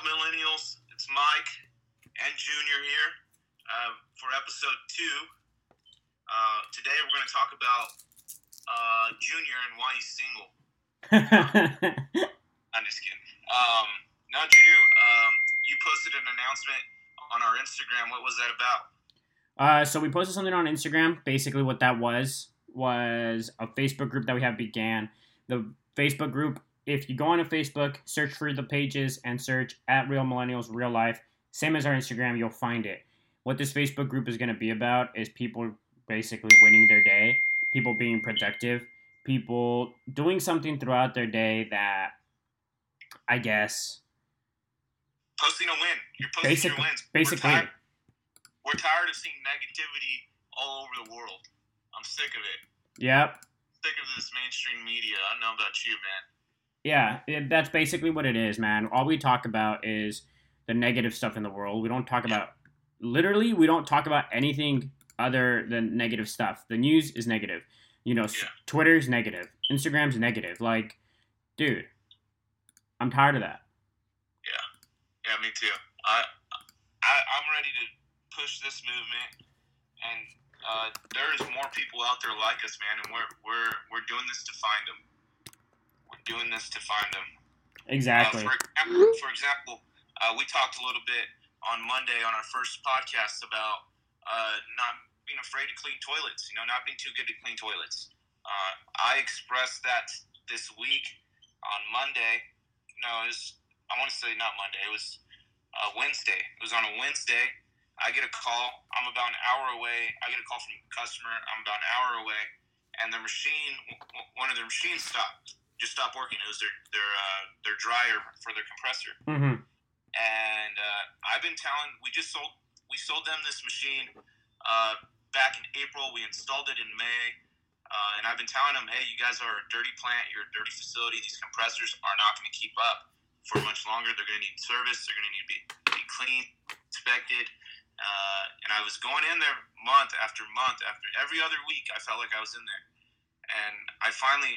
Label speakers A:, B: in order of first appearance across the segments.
A: up, millennials? It's Mike and Junior here uh, for episode two. Uh, today we're going to talk about uh, Junior and why he's single. I'm just kidding. Um, now, Junior, um, you posted an announcement on our Instagram. What was that about?
B: Uh, so we posted something on Instagram. Basically, what that was was a Facebook group that we have began. The Facebook group, if you go on to Facebook, search for the pages and search at Real Millennials Real Life, same as our Instagram, you'll find it. What this Facebook group is going to be about is people basically winning their day, people being productive, people doing something throughout their day that I guess
A: Posting a win. You're posting
B: Basic-
A: your wins.
B: basically
A: We're tired, we're tired of seeing negativity all over the world. I'm sick of it.
B: Yep.
A: Sick of this mainstream media. I don't know about you, man.
B: Yeah, it, that's basically what it is, man. All we talk about is the negative stuff in the world. We don't talk about literally we don't talk about anything other than negative stuff. The news is negative. You know,
A: Yeah.
B: Twitter's negative. Instagram's negative. Like, dude, I'm tired of that.
A: Yeah, yeah, me too. I, I I'm ready to push this movement, and uh, there is more people out there like us, man, and we're we're we're doing this to find them. Doing this to find them.
B: Exactly.
A: Uh, for example, for example uh, we talked a little bit on Monday on our first podcast about uh, not being afraid to clean toilets. You know, not being too good to clean toilets. Uh, I expressed that this week on Monday. No, it was I want to say not Monday. It was uh, Wednesday. It was on a Wednesday. I get a call. I'm about an hour away. I get a call from a customer. I'm about an hour away, and their machine, one of their machines stopped. Just stopped working. It was their their uh, their dryer for their compressor.
B: hmm
A: And uh, I've been telling. We just sold. We sold them this machine uh, back in April. We installed it in May. Uh, and I've been telling them, hey, you guys are a dirty plant. You're a dirty facility. These compressors are not going to keep up for much longer. They're going to need service. They're going to need to be, be cleaned, inspected. Uh, and I was going in there month after month after every other week. I felt like I was in there. And I finally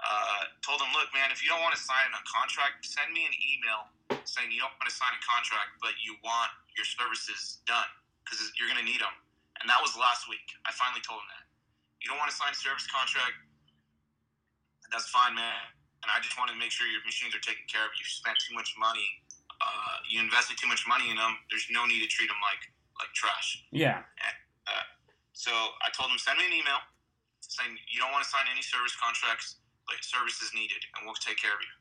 A: uh, told them, look, man, if you don't want to sign a contract, send me an email saying you don't want to sign a contract, but you want your services done because you're going to need them. And that was last week. I finally told him that. You don't want to sign a service contract, that's fine, man. And I just wanted to make sure your machines are taken care of. You spent too much money. Uh, you invested too much money in them. There's no need to treat them like like trash.
B: Yeah.
A: So I told him send me an email saying you don't want to sign any service contracts, service is needed, and we'll take care of you.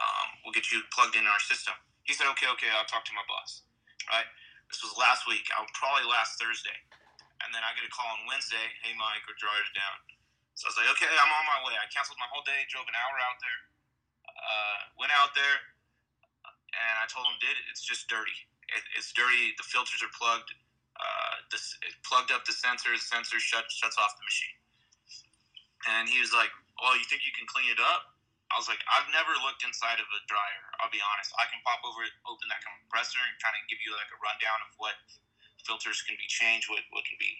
A: Um, we'll get you plugged in our system. He said, okay, okay, I'll talk to my boss. Right? This was last week. I probably last Thursday, and then I get a call on Wednesday. Hey, Mike, our dryer's down. So I was like, okay, I'm on my way. I canceled my whole day, drove an hour out there, uh, went out there, and I told him, did it? It's just dirty. It, it's dirty. The filters are plugged uh, this, it plugged up the sensor. The sensor shut, shuts off the machine. And he was like, "Well, you think you can clean it up?" I was like, "I've never looked inside of a dryer. I'll be honest. I can pop over, open that compressor, and kind of give you like a rundown of what filters can be changed, what what can be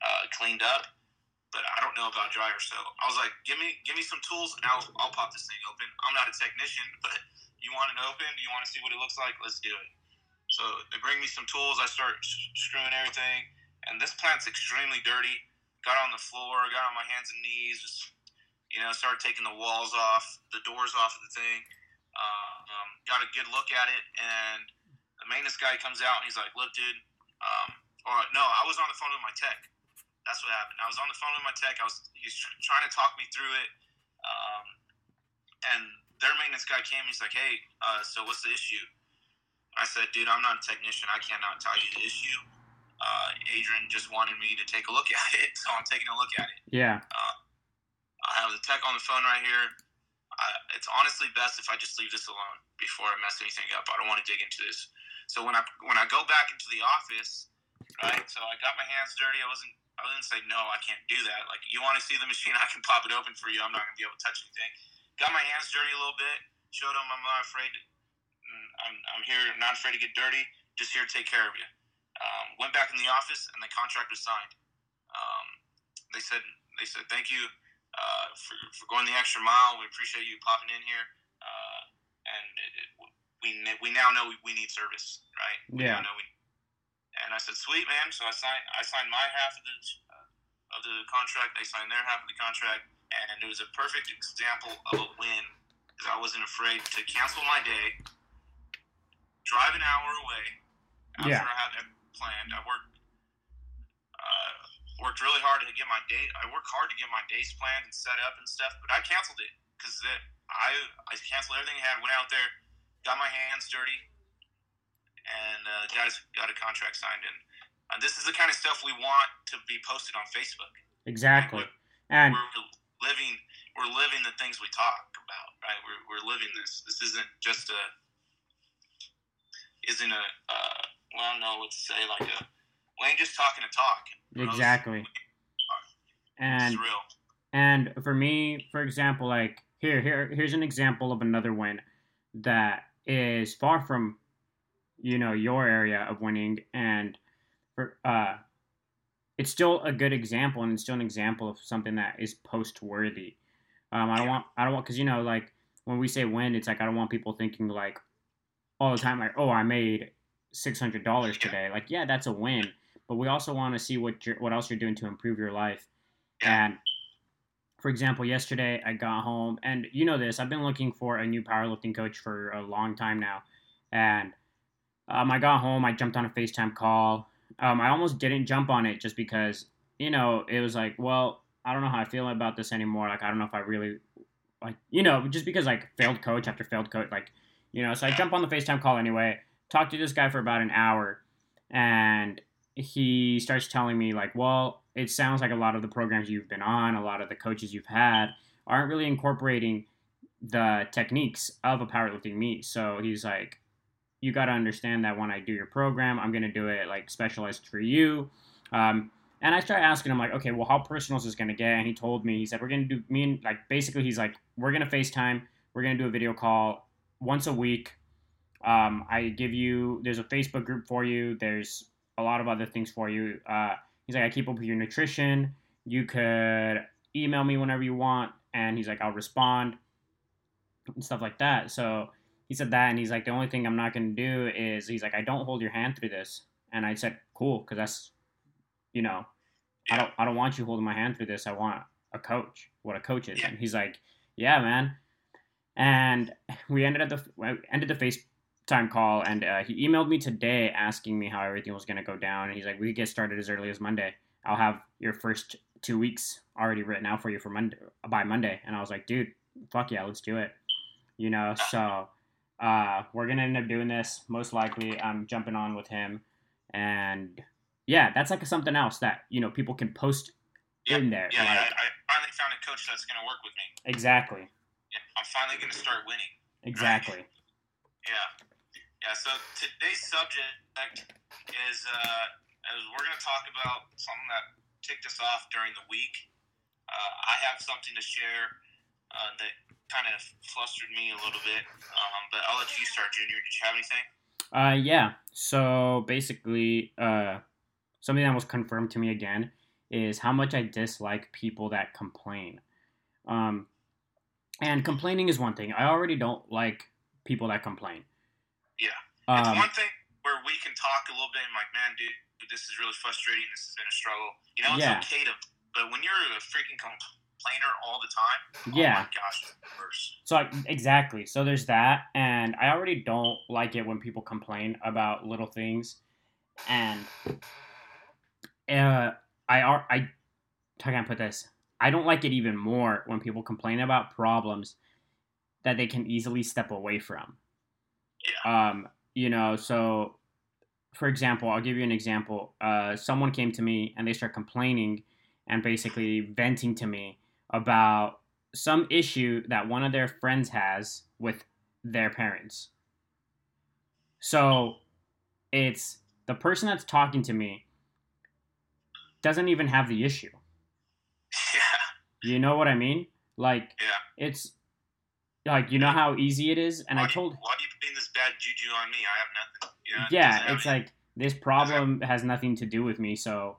A: uh, cleaned up. But I don't know about dryers. So I was like, "Give me give me some tools, and I'll I'll pop this thing open. I'm not a technician, but you want it open? You want to see what it looks like? Let's do it." So they bring me some tools. I start screwing everything, and this plant's extremely dirty. Got on the floor, got on my hands and knees, just you know, started taking the walls off, the doors off of the thing. Uh, um, got a good look at it, and the maintenance guy comes out and he's like, "Look, dude," um, or no, I was on the phone with my tech. That's what happened. I was on the phone with my tech. I was he's tr- trying to talk me through it, um, and their maintenance guy came. He's like, "Hey, uh, so what's the issue?" I said, dude, I'm not a technician. I cannot tell you the issue. Uh, Adrian just wanted me to take a look at it, so I'm taking a look at it.
B: Yeah.
A: I have the tech on the phone right here. I, it's honestly best if I just leave this alone before I mess anything up. I don't want to dig into this. So when I when I go back into the office, right? So I got my hands dirty. I wasn't. I didn't say no. I can't do that. Like you want to see the machine, I can pop it open for you. I'm not gonna be able to touch anything. Got my hands dirty a little bit. Showed them I'm not afraid. To, mm, I'm I'm here. Not afraid to get dirty. Just here to take care of you. Um, went back in the office and the contract was signed. Um, they said they said thank you uh, for, for going the extra mile. We appreciate you popping in here. Uh, and it, it, we we now know we, we need service, right? We
B: Yeah.
A: know we. And I said, sweet man. So I signed I signed my half of the uh, of the contract. They signed their half of the contract, and it was a perfect example of a win because I wasn't afraid to cancel my day, drive an hour away after
B: Yeah.
A: I had that planned. I worked uh, worked really hard to get my date. I worked hard to get my days planned and set up and stuff, but I canceled it because I I canceled everything I had. Went out there, got my hands dirty, and uh, guys got a contract signed. And uh, this is the kind of stuff we want to be posted on Facebook.
B: Exactly. And
A: We're living we're living the things we talk about, right? We're, we're living this. This isn't just a isn't a uh, well, I don't know what to say like a we ain't just talking to talk. you know?
B: exactly. And. And for me, for example, like here, here, here's an example of another win that is far from, you know, your area of winning, and for uh, it's still a good example, and it's still an example of something that is post worthy. Um, I don't
A: Yeah.
B: want, I don't want, because you know, like when we say win, it's like I don't want people thinking like all the time, like, oh, I made six hundred dollars today. Like, yeah, that's a win, but we also want to see what you're, what else you're doing to improve your life. And for example, yesterday I got home, and you know this, I've been looking for a new powerlifting coach for a long time now. And um, I got home, I jumped on a FaceTime call. Um, I almost didn't jump on it just because, you know, it was like, well, I don't know how I feel about this anymore. Like, I don't know if I really, like, you know, just because, like, failed coach after failed coach, like, you know, so I jump on the FaceTime call anyway, talk to this guy for about an hour, and he starts telling me, like, well, it sounds like a lot of the programs you've been on, a lot of the coaches you've had aren't really incorporating the techniques of a powerlifting meet. So he's like, you got to understand that when I do your program, I'm going to do it like specialized for you. Um, and I started asking him, like, okay, well, how personal is this going to get? And he told me, he said, we're going to do, me and, like, basically, he's like, we're going to FaceTime, we're going to do a video call once a week. Um, I give you, there's a Facebook group for you, there's a lot of other things for you. Uh, he's like, I keep up with your nutrition. You could email me whenever you want. And he's like, I'll respond and stuff like that. So he said that, and he's like, the only thing I'm not going to do is he's like, I don't hold your hand through this. And I said, cool, because that's, you know, I don't, I don't want you holding my hand through this. I want a coach, what a coach is.
A: Yeah.
B: And he's like, yeah, man. And we ended at the ended the FaceTime call, and uh, he emailed me today asking me how everything was going to go down. And he's like, we could get started as early as Monday. I'll have your first two weeks already written out for you for Monday by Monday. And I was like, dude, fuck yeah, let's do it. You know, so uh, we're gonna end up doing this. Most likely, I'm jumping on with him, and yeah, that's like something else that you know people can post
A: Yeah,
B: in there.
A: Yeah,
B: like-
A: yeah, I finally found a coach that's going to work with me.
B: exactly,
A: Yeah, I'm finally going to start winning.
B: exactly.
A: Yeah, yeah. So today's subject is uh, is we're going to talk about something that ticked us off during the week. Uh, I have something to share uh, that kind of flustered me a little bit, um, but I'll let you start, Junior. Did you have anything?
B: Uh, yeah. So basically, uh, something that was confirmed to me again is how much I dislike people that complain. Um, and complaining is one thing. I already don't like people that complain.
A: Yeah. It's
B: Um,
A: one thing where we can talk a little bit and like, man, dude, this is really frustrating. This has been a struggle. You know, it's
B: Yeah.
A: okay to, but when you're a freaking complainer all the time,
B: Yeah.
A: oh my gosh, worse.
B: So I, exactly. So there's that, and I already don't like it when people complain about little things, and uh, I are I how can I put this? I don't like it even more when people complain about problems that they can easily step away from. Yeah. Um, you know, so for example, I'll give you an example. Uh, someone came to me and they start complaining and basically venting to me about some issue that one of their friends has with their parents. So it's the person that's talking to me doesn't even have the issue.
A: Yeah,
B: You know what I mean? Like
A: yeah.
B: it's like you know how easy it is and
A: why
B: I
A: do you-
B: told
A: why are you bad juju on me? I have nothing. You know,
B: yeah,
A: have
B: it's like this problem has nothing to do with me. So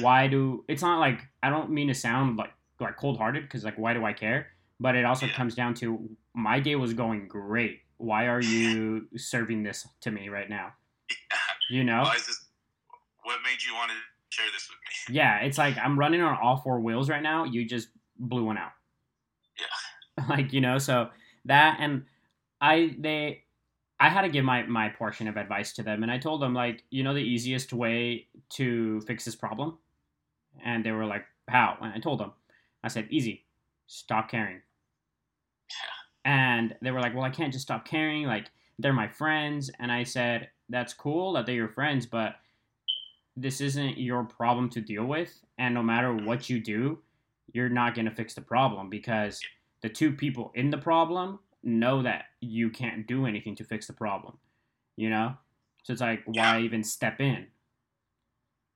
B: why do? It's not like I don't mean to sound like like cold hearted because like why do I care? But it also
A: Yeah.
B: comes down to my day was going great why are you serving this to me right now? You know?
A: This? What made you want to share this with me?
B: Yeah, it's like I'm running on all four wheels right now. You just blew one out.
A: Yeah.
B: like you know, so that and I they I had to give my my portion of advice to them, and I told them like you know the easiest way to fix this problem, and they were like how? And I told them, I said easy, stop caring. And they were like, well, I can't just stop caring. Like they're my friends, and I said that's cool that they're your friends, but this isn't your problem to deal with. And no matter what you do, you're not going to fix the problem because the two people in the problem know that you can't do anything to fix the problem. You know? So it's like, why
A: Yeah.
B: even step in?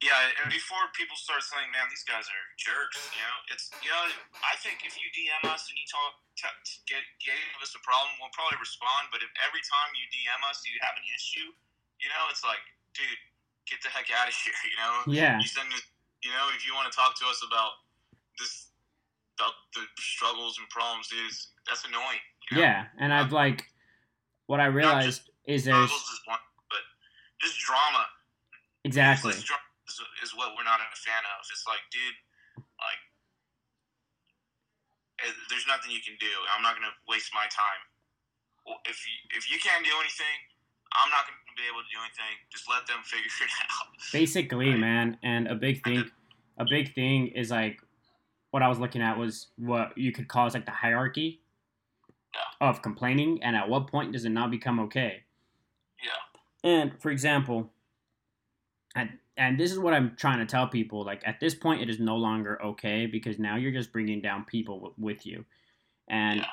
A: Yeah, and before people start saying, "Man, these guys are jerks," you know, it's you know, I think if you DM us and you talk, t- get give us a problem, we'll probably respond. But if every time you DM us, you have an issue, you know, it's like, dude, get the heck out of here. You know,
B: Yeah.
A: you send, us- you know, if you want to talk to us about this, about the struggles and problems, is that's annoying. You know?
B: Yeah. And I've like, what I realized is there's
A: is one, but just drama.
B: exactly.
A: is, is what we're not a fan of. It's like, dude, like, eh, there's nothing you can do. I'm not gonna waste my time. If you if you can't do anything, I'm not gonna be able to do anything. Just let them figure it out.
B: basically
A: Right.
B: man and a big thing a big thing is like what i was looking at was what you could call as like the hierarchy of complaining and at what point does it not become okay?
A: Yeah,
B: and for example and and this is what i'm trying to tell people like at this point it is no longer okay because now you're just bringing down people w- with you. And
A: Yeah.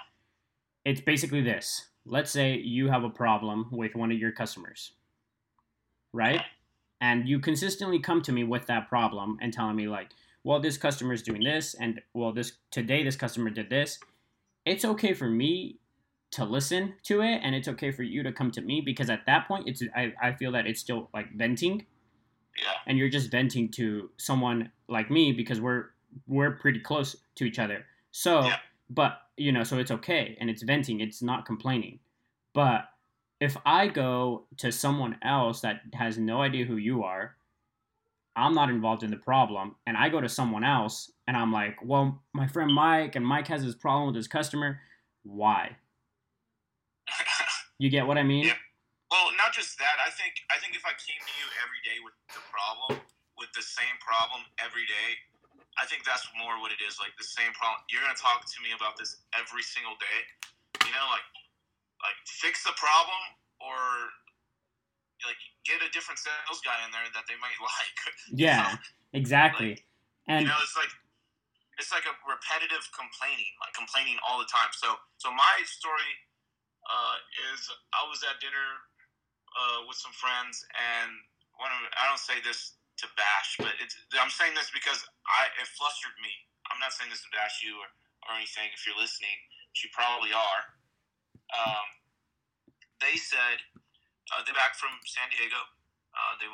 B: it's basically this. Let's say you have a problem with one of your customers right? And you consistently come to me with that problem and telling me like well this customer is doing this and well this today this customer did this it's okay for me to listen to it and it's okay for you to come to me because at that point it's i, I feel that it's still like venting.
A: Yeah,
B: and you're just venting to someone like me because we're we're pretty close to each other. So
A: Yeah.
B: but you know so it's okay and it's venting it's not complaining. But if i go to someone else that has no idea who you are i'm not involved in the problem and i go to someone else and i'm like well my friend mike and mike has this problem with his customer why you get what i mean.
A: Well, not just that. I think I think if I came to you every day with the problem, with the same problem every day, I think that's more what it is. Like the same problem. You're gonna talk to me about this every single day. You know, like like fix the problem or like get a different sales guy in there that they might like.
B: yeah exactly and
A: you know, it's like it's like a repetitive complaining, like complaining all the time. So, so my story uh, is I was at dinner uh, with some friends, and one of I don't say this to bash, but it's I'm saying this because I it flustered me. I'm not saying this to bash you or, or anything. If you're listening, you probably are. Um, they said uh, they're back from San Diego. Uh, they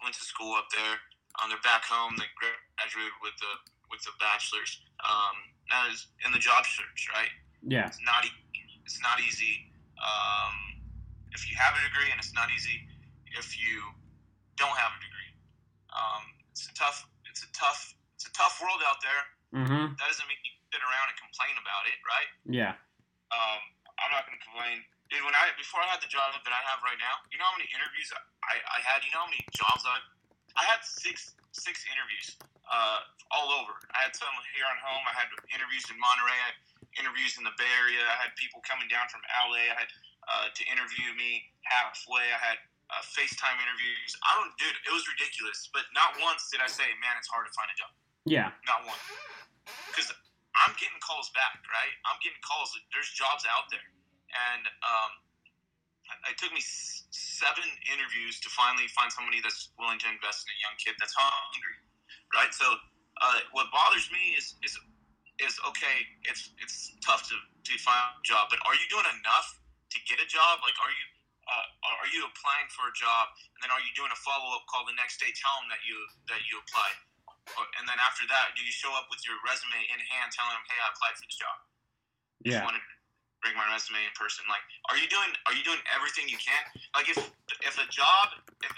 A: went to school up there. Um, they're back home. They graduated with the with the bachelor's. Um, now is in the job search, right?
B: yeah
A: It's not e- it's not easy. Um, if you have a degree, and it's not easy if you don't have a degree. Um, it's a tough. It's a tough. It's a tough world out there.
B: mm-hmm
A: That doesn't mean you sit around and complain about it, right?
B: yeah
A: Um, I'm not gonna complain, dude. When I before I had the job that I have right now, you know how many interviews I, I had. You know how many jobs I I had six six interviews uh, all over. I had some here on home. I had interviews in Monterey. I had interviews in the Bay Area. I had people coming down from LA. I had uh, to interview me halfway. I had uh, FaceTime interviews. I don't, dude. It was ridiculous. But not once did I say, "Man, it's hard to find a job."
B: yeah
A: Not one. Because I'm getting calls back, right? I'm getting calls. There's jobs out there, and um, it took me s- seven interviews to finally find somebody that's willing to invest in a young kid that's hungry, right? So, uh, what bothers me is is is okay. It's it's tough to to find a job, but are you doing enough to get a job? Like, are you uh, are you applying for a job, and then are you doing a follow up call the next day, tell them that you that you applied? And then after that, do you show up with your resume in hand, telling them, "Hey, I applied for this job"?
B: Yeah
A: wanted, bring my resume in person. Like, are you doing are you doing everything you can? Like, if if a job if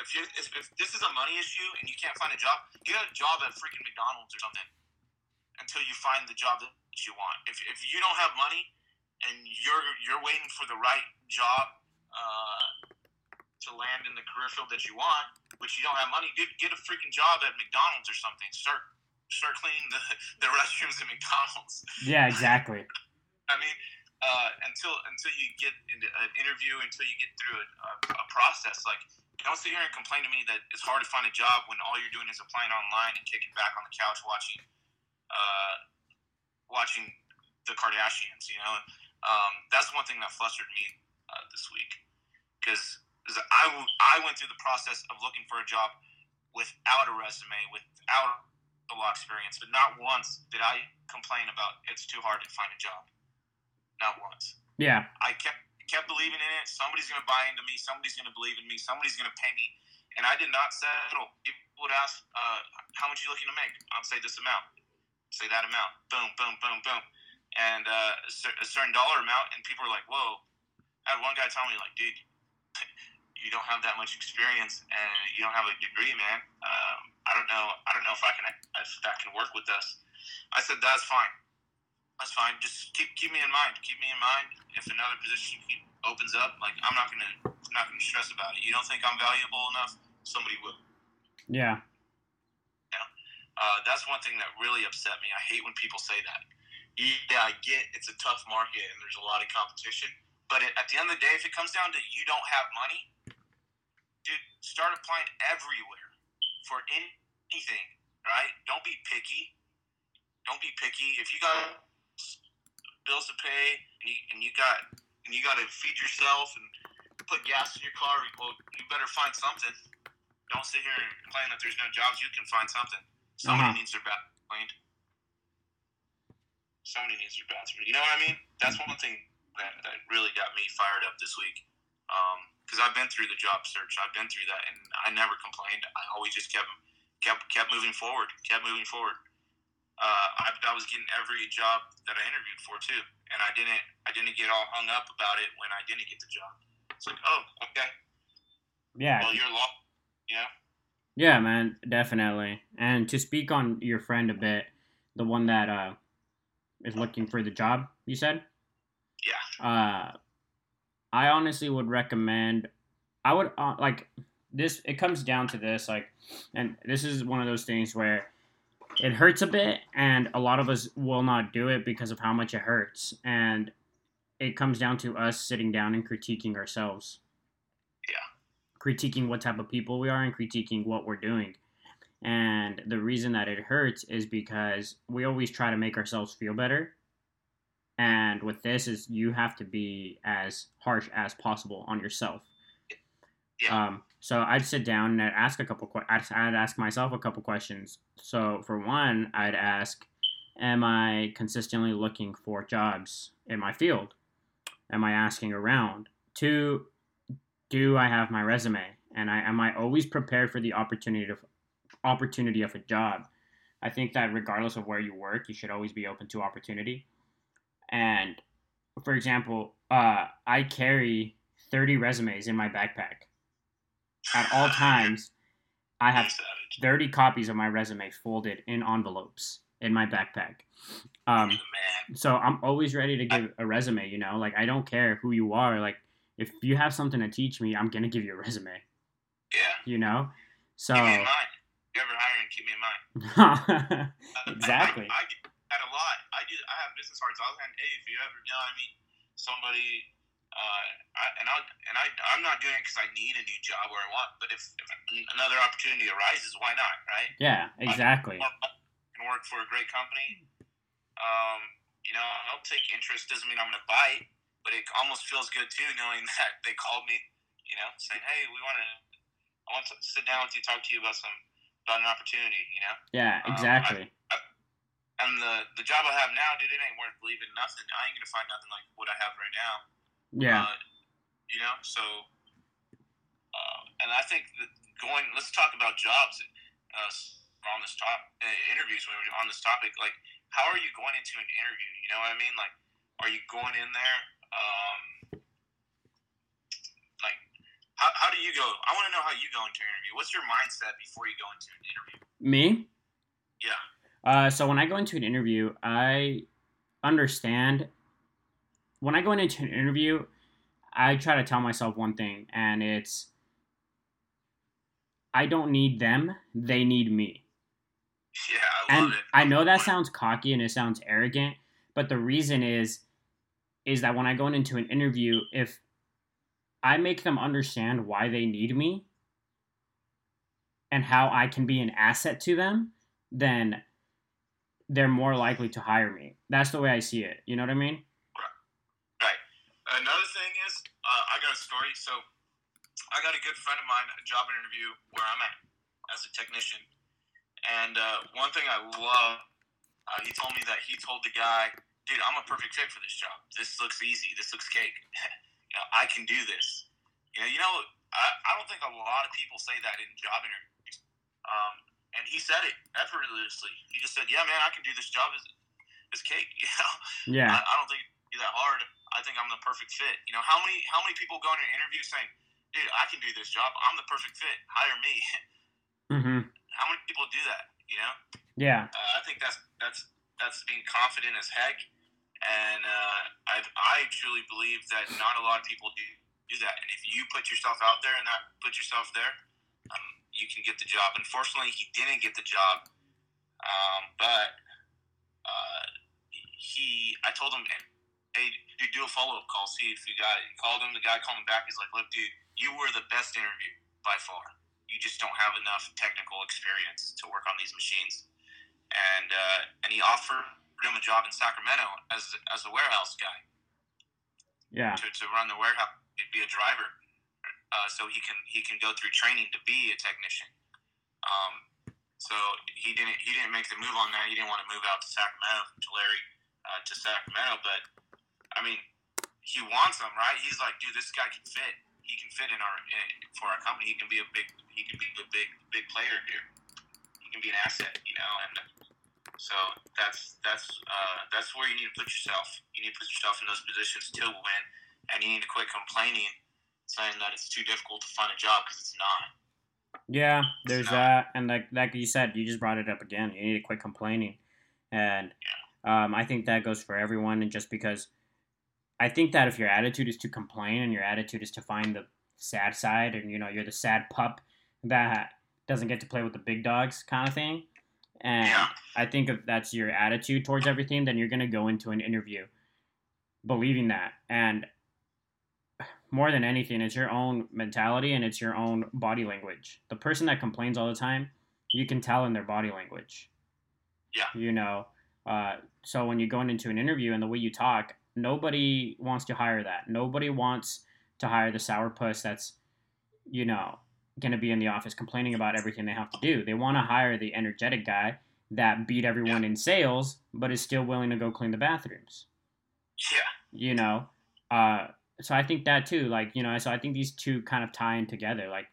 A: if you if, if this is a money issue and you can't find a job, get a job at freaking McDonald's or something until you find the job that you want. If if you don't have money and you're you're waiting for the right job uh, to land in the career field that you want, but you don't have money, dude, get a freaking job at McDonald's or something. Start start cleaning the, the restrooms at McDonald's.
B: Yeah, exactly.
A: I mean, uh, until until you get into an interview, until you get through a, a, a process, like don't sit here and complain to me that it's hard to find a job when all you're doing is applying online and kicking back on the couch watching uh, watching the Kardashians. You know, um, that's one thing that flustered me uh, this week because I, I went through the process of looking for a job without a resume, without a law experience, but not once did I complain about it's too hard to find a job. Not once.
B: Yeah.
A: I kept kept believing in it. Somebody's going to buy into me. Somebody's going to believe in me. Somebody's going to pay me. And I did not settle. People would ask, uh, "How much are you looking to make?" I'd say this amount. Say that amount. Boom, boom, boom, boom, and uh, a certain dollar amount. And people are like, "Whoa." I had one guy tell me, like, "Dude, you don't have that much experience and you don't have a degree, man. Um, I don't know. I don't know if I can if that can work with us." I said, "That's fine. That's fine. Just keep keep me in mind. Keep me in mind. If another position opens up, like I'm not gonna I'm not gonna stress about it. You don't think I'm valuable enough? Somebody will."
B: Yeah.
A: Yeah. Uh, that's one thing that really upset me. I hate when people say that. Yeah, I get it's a tough market and there's a lot of competition, but at the end of the day, if it comes down to you don't have money, dude, start applying everywhere for anything, right? Don't be picky. Don't be picky. If you got bills to pay and you, and you got and you got to feed yourself and put gas in your car, well, you better find something. Don't sit here and complain that there's no jobs. You can find something. Somebody uh-huh. needs their bathroom cleaned. Somebody needs their bathroom. You know what I mean? That's one thing that, that really got me fired up this week. Because um, I've been through the job search, I've been through that, and I never complained. I always just kept kept kept moving forward, kept moving forward uh, I, I was getting every job that I interviewed for too, and I didn't I didn't get all hung up about it when I didn't get the job. It's like, oh, okay.
B: Yeah.
A: Well, you're lost. Yeah.
B: Yeah, man, definitely. And to speak on your friend a bit, the one that uh, is looking for the job, you said.
A: Yeah.
B: Uh, I honestly would recommend. I would uh, like this. It comes down to this, like, and this is one of those things where it hurts a bit, and a lot of us will not do it because of how much it hurts. And it comes down to us sitting down and critiquing ourselves.
A: Yeah.
B: Critiquing what type of people we are and critiquing what we're doing. And the reason that it hurts is because we always try to make ourselves feel better. And with this is you have to be as harsh as possible on yourself.
A: Yeah.
B: Um, so I'd sit down and I'd ask a couple. I'd, I'd ask myself a couple questions. So for one, I'd ask, "Am I consistently looking for jobs in my field? Am I asking around? Two, do I have my resume? And I am I always prepared for the opportunity of opportunity of a job? I think that regardless of where you work, you should always be open to opportunity. And for example, uh, I carry 30 resumes in my backpack at all times, I have 30 copies of my resume folded in envelopes in my backpack. Um, so I'm always ready to give a resume, you know, like I don't care who you are. Like if you have something to teach me, I'm going to give you a resume.
A: Yeah.
B: You know? So.
A: Keep me in mind. If you ever hiring, keep me in mind.
B: exactly.
A: I, I, I get that a lot. I do. I have business cards. I'll hand, hey, if you ever, you know what I mean? Somebody uh, I, and I and I I'm not doing it because I need a new job where I want, but if, if another opportunity arises, why not, right?
B: Yeah, exactly.
A: I can work for a great company. Um, you know, I'll take interest. Doesn't mean I'm going to buy it, but it almost feels good too, knowing that they called me. You know, saying, "Hey, we want to, I want to sit down with you, talk to you about some about an opportunity." You know.
B: Yeah, exactly.
A: Um, I, I, and the the job I have now, dude, it ain't worth leaving. Nothing. I ain't gonna find nothing like what I have right now.
B: Yeah.
A: Uh, you know, so, uh, and I think that going, let's talk about jobs uh, on this top uh, interviews when we're on this topic. Like, how are you going into an interview? You know what I mean? Like, are you going in there? Um, like, how, how do you go? I want to know how you go into an interview. What's your mindset before you go into an interview?
B: Me?
A: Yeah.
B: Uh, so when I go into an interview, I understand. When I go into an interview, I try to tell myself one thing, and it's I don't need them; they need me.
A: Yeah, I
B: and
A: it.
B: I know that sounds cocky and it sounds arrogant, but the reason is is that when I go into an interview, if I make them understand why they need me and how I can be an asset to them, then they're more likely to hire me. That's the way I see it. You know what I mean?
A: Right. Another thing is, uh, I got a story. So, I got a good friend of mine, a job interview where I'm at as a technician. And uh, one thing I love, uh, he told me that he told the guy, dude, I'm a perfect fit for this job. This looks easy. This looks cake. you know, I can do this. You know, you know, I, I don't think a lot of people say that in job interviews. Um, and he said it effortlessly. He just said, "Yeah, man, I can do this job as as cake." You know,
B: Yeah.
A: I, I don't think it'd that hard. I think I'm the perfect fit. You know, how many how many people go into an interview saying, "Dude, I can do this job. I'm the perfect fit. Hire me."
B: Mm-hmm.
A: how many people do that? You know,
B: Yeah.
A: uh, I think that's that's that's being confident as heck. And uh, I I truly believe that not a lot of people do do that. And if you put yourself out there and not put yourself there, um, you can get the job. Unfortunately, he didn't get the job. Um, but uh, he, I told him, hey, dude, do a follow up call, see if you got it. He called him. The guy called him back. He's like, look, dude, you were the best interview by far. You just don't have enough technical experience to work on these machines. And uh, and he offered him a job in Sacramento as as a warehouse guy
B: Yeah.
A: to, to run the warehouse, He'd be a driver, uh, so he can he can go through training to be a technician. Um, so he didn't he didn't make the move on that. He didn't want to move out to Sacramento to Larry uh, to Sacramento, but I mean, he wants them, right? He's like, dude, this guy can fit. He can fit in our in, for our company. He can be a big he can be a big big player here. He can be an asset, you know, and so that's that's uh, that's where you need to put yourself. You need to put yourself in those positions to win, and you need to quit complaining, saying that it's too difficult to find a job because it's not.
B: Yeah, there's that, and like like you said, you just brought it up again. You need to quit complaining, and um, I think that goes for everyone. And just because I think that if your attitude is to complain and your attitude is to find the sad side, and you know you're the sad pup that doesn't get to play with the big dogs, kind of thing. And
A: Yeah.
B: I think if that's your attitude towards everything, then you're gonna go into an interview believing that. And more than anything, it's your own mentality and it's your own body language. The person that complains all the time, you can tell in their body language.
A: Yeah.
B: You know, uh, so when you're going into an interview and the way you talk, nobody wants to hire that. Nobody wants to hire the sourpuss that's, you know, going to be in the office complaining about everything they have to do. They want to hire the energetic guy that beat everyone in sales, but is still willing to go clean the bathrooms
A: Yeah.
B: you know uh so i think that too like you know so i think these two kind of tie in together like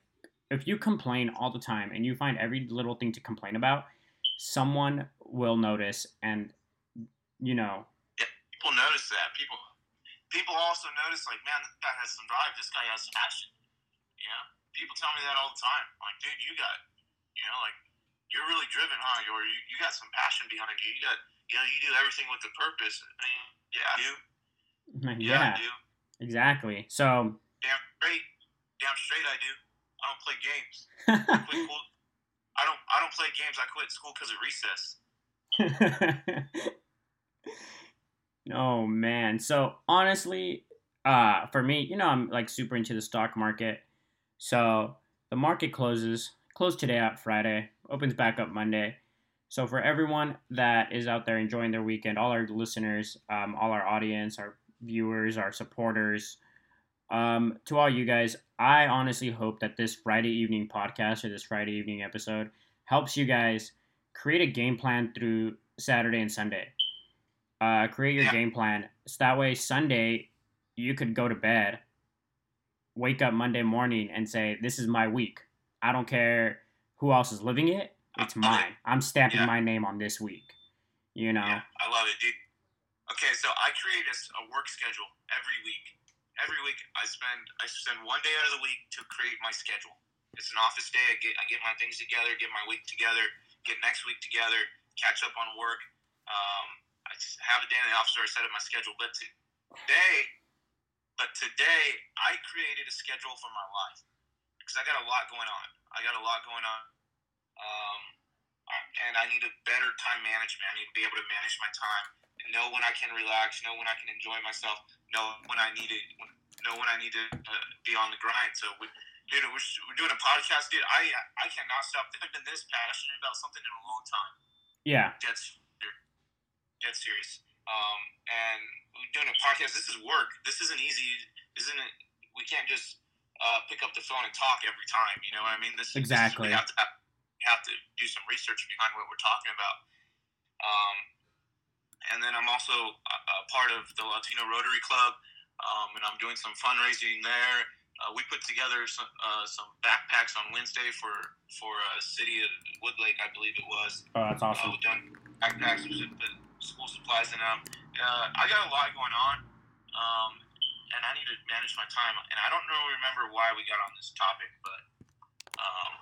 B: if you complain all the time and you find every little thing to complain about someone will notice and you know
A: People notice that. People people also notice like, man, this guy has some drive. This guy has passion. You know, people tell me that all the time. Like, dude, you got, you know, like you're really driven, huh? Or you, you got some passion behind you. You got, you know, you do everything with a purpose. I mean, yeah, I do.
B: yeah,
A: Yeah, I do.
B: exactly so
A: Damn straight. Damn straight, I do. I don't play games. I school. I don't. I don't play games. I quit school because of recess.
B: oh man. So honestly uh for me you know i'm like super into the stock market. So the market closes closed today at friday opens back up monday. So for everyone that is out there enjoying their weekend all our listeners um, all our audience our viewers our supporters um, to all you guys i honestly hope that this friday evening podcast or this friday evening episode helps you guys create a game plan through saturday and sunday uh, create your
A: Yeah.
B: game plan. So that way, Sunday, you could go to bed, wake up Monday morning, and say, This is my week. I don't care who else is living it. It's
A: I love it.
B: mine. I'm stamping
A: Yeah.
B: my name on this week. You know?
A: Yeah, I love it, dude. Okay, so I create a work schedule every week. Every week, I spend I spend one day out of the week to create my schedule. It's an office day. I get I get my things together, get my week together, get next week together, catch up on work. Um, I have a day in the office where I set up my schedule. But today, but today, I created a schedule for my life because I got a lot going on. I got a lot going on, um, and I need a better time management. I need to be able to manage my time and know when I can relax, know when I can enjoy myself, know when I need to, know when I need to uh, be on the grind. So, we, dude, we're, we're doing a podcast, dude. I I cannot stop. I've been this passionate about something in a long time.
B: Yeah.
A: Ser- dead serious. Um, and we're doing a podcast. This is work. This isn't easy, isn't it? We can't just uh, pick up the phone and talk every time. You know what I mean? This this-
B: Exactly.
A: we have to have, to do some research behind what we're talking about. Um, and then I'm also a, a part of the Latino Rotary Club, um, and I'm doing some fundraising there. Uh, we put together some, uh, some backpacks on Wednesday for for a city of Woodlake, I believe it was.
B: Oh, that's
A: Uh,
B: awesome.
A: done backpacks, school supplies in them. Uh, I got a lot going on, um, and I need to manage my time. And I don't really remember why we got on this topic, but um,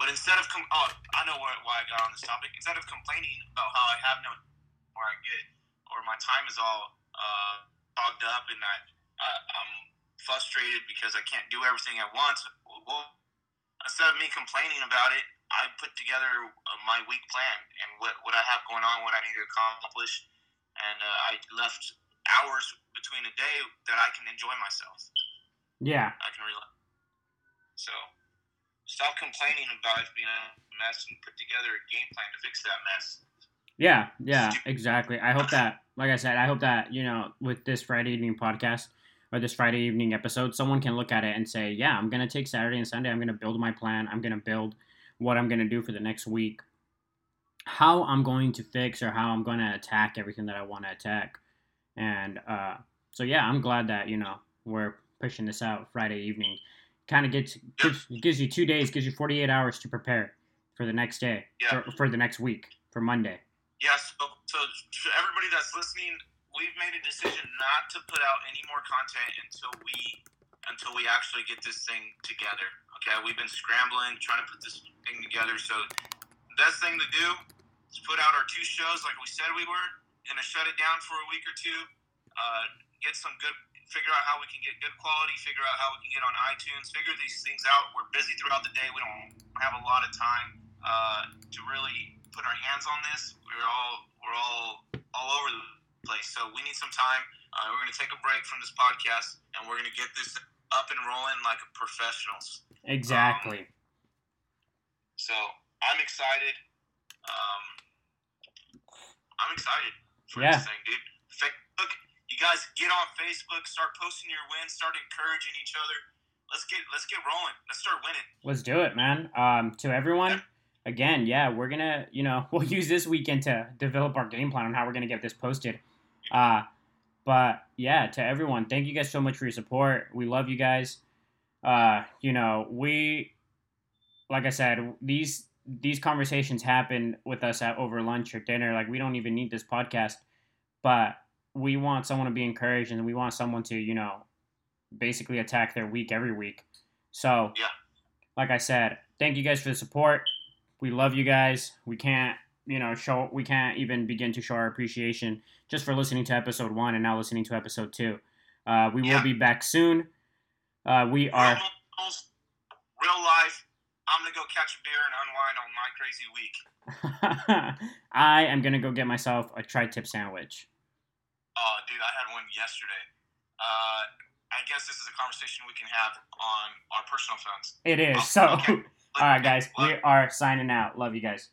A: but instead of com- oh, I know why, why I got on this topic. Instead of complaining about how I have no where I get or my time is all uh, fogged up and I, I I'm frustrated because I can't do everything at once. Well, instead of me complaining about it, I put together uh, my week plan and what, what I have going on, what I need to accomplish, and uh, I left hours between a day that I can enjoy myself.
B: Yeah.
A: I can relax. So stop complaining about it being a mess and put together a game plan to fix that mess.
B: Yeah, yeah, exactly. I hope that, like I said, I hope that, you know, with this Friday evening podcast or this Friday evening episode, someone can look at it and say, yeah, I'm going to take Saturday and Sunday. I'm going to build my plan. I'm going to build what I'm going to do for the next week, how I'm going to fix or how I'm going to attack everything that I want to attack. And uh, so, yeah, I'm glad that, you know, we're pushing this out Friday evening. Kind of gets, gives, gives you two days, gives you 48 hours to prepare for the next day,
A: Yeah.
B: for, for the next week, for Monday.
A: Yes, so, so everybody that's listening, we've made a decision not to put out any more content until we until we actually get this thing together. Okay, we've been scrambling, trying to put this thing together. So the best thing to do is put out our two shows like we said we were. Gonna shut it down for a week or two. Uh, get some good. Figure out how we can get good quality. Figure out how we can get on iTunes. Figure these things out. We're busy throughout the day. We don't have a lot of time uh, to really put our hands on this. We're all we're all all over the place. So we need some time. Uh, we're gonna take a break from this podcast, and we're gonna get this up and rolling like professionals.
B: Exactly.
A: So I'm excited. Um, I'm excited for
B: Yeah.
A: this thing, dude. Facebook, you guys get on Facebook, start posting your wins, start encouraging each other. Let's get let's get rolling. Let's start winning.
B: Let's do it, man. Um, to everyone, again, yeah, we're gonna, you know, we'll use this weekend to develop our game plan on how we're gonna get this posted. Uh, but yeah, to everyone, thank you guys so much for your support. We love you guys. Uh, you know, we, like I said, these these conversations happen with us at over lunch or dinner. Like we don't even need this podcast, but we want someone to be encouraged and we want someone to, you know, basically attack their week every week. So,
A: Yeah.
B: like I said, thank you guys for the support. We love you guys. We can't, you know, show we can't even begin to show our appreciation just for listening to episode one and now listening to episode two. Uh, we will be back soon. Uh, we are.
A: Real, life. I'm gonna go catch a beer and unwind on my crazy week.
B: I am gonna go get myself a tri-tip sandwich.
A: Oh, dude, I had one yesterday. Uh, I guess this is a conversation we can have on our personal phones.
B: It is
A: Oh,
B: so.
A: okay.
B: All right, guys, we are signing out. Love you guys.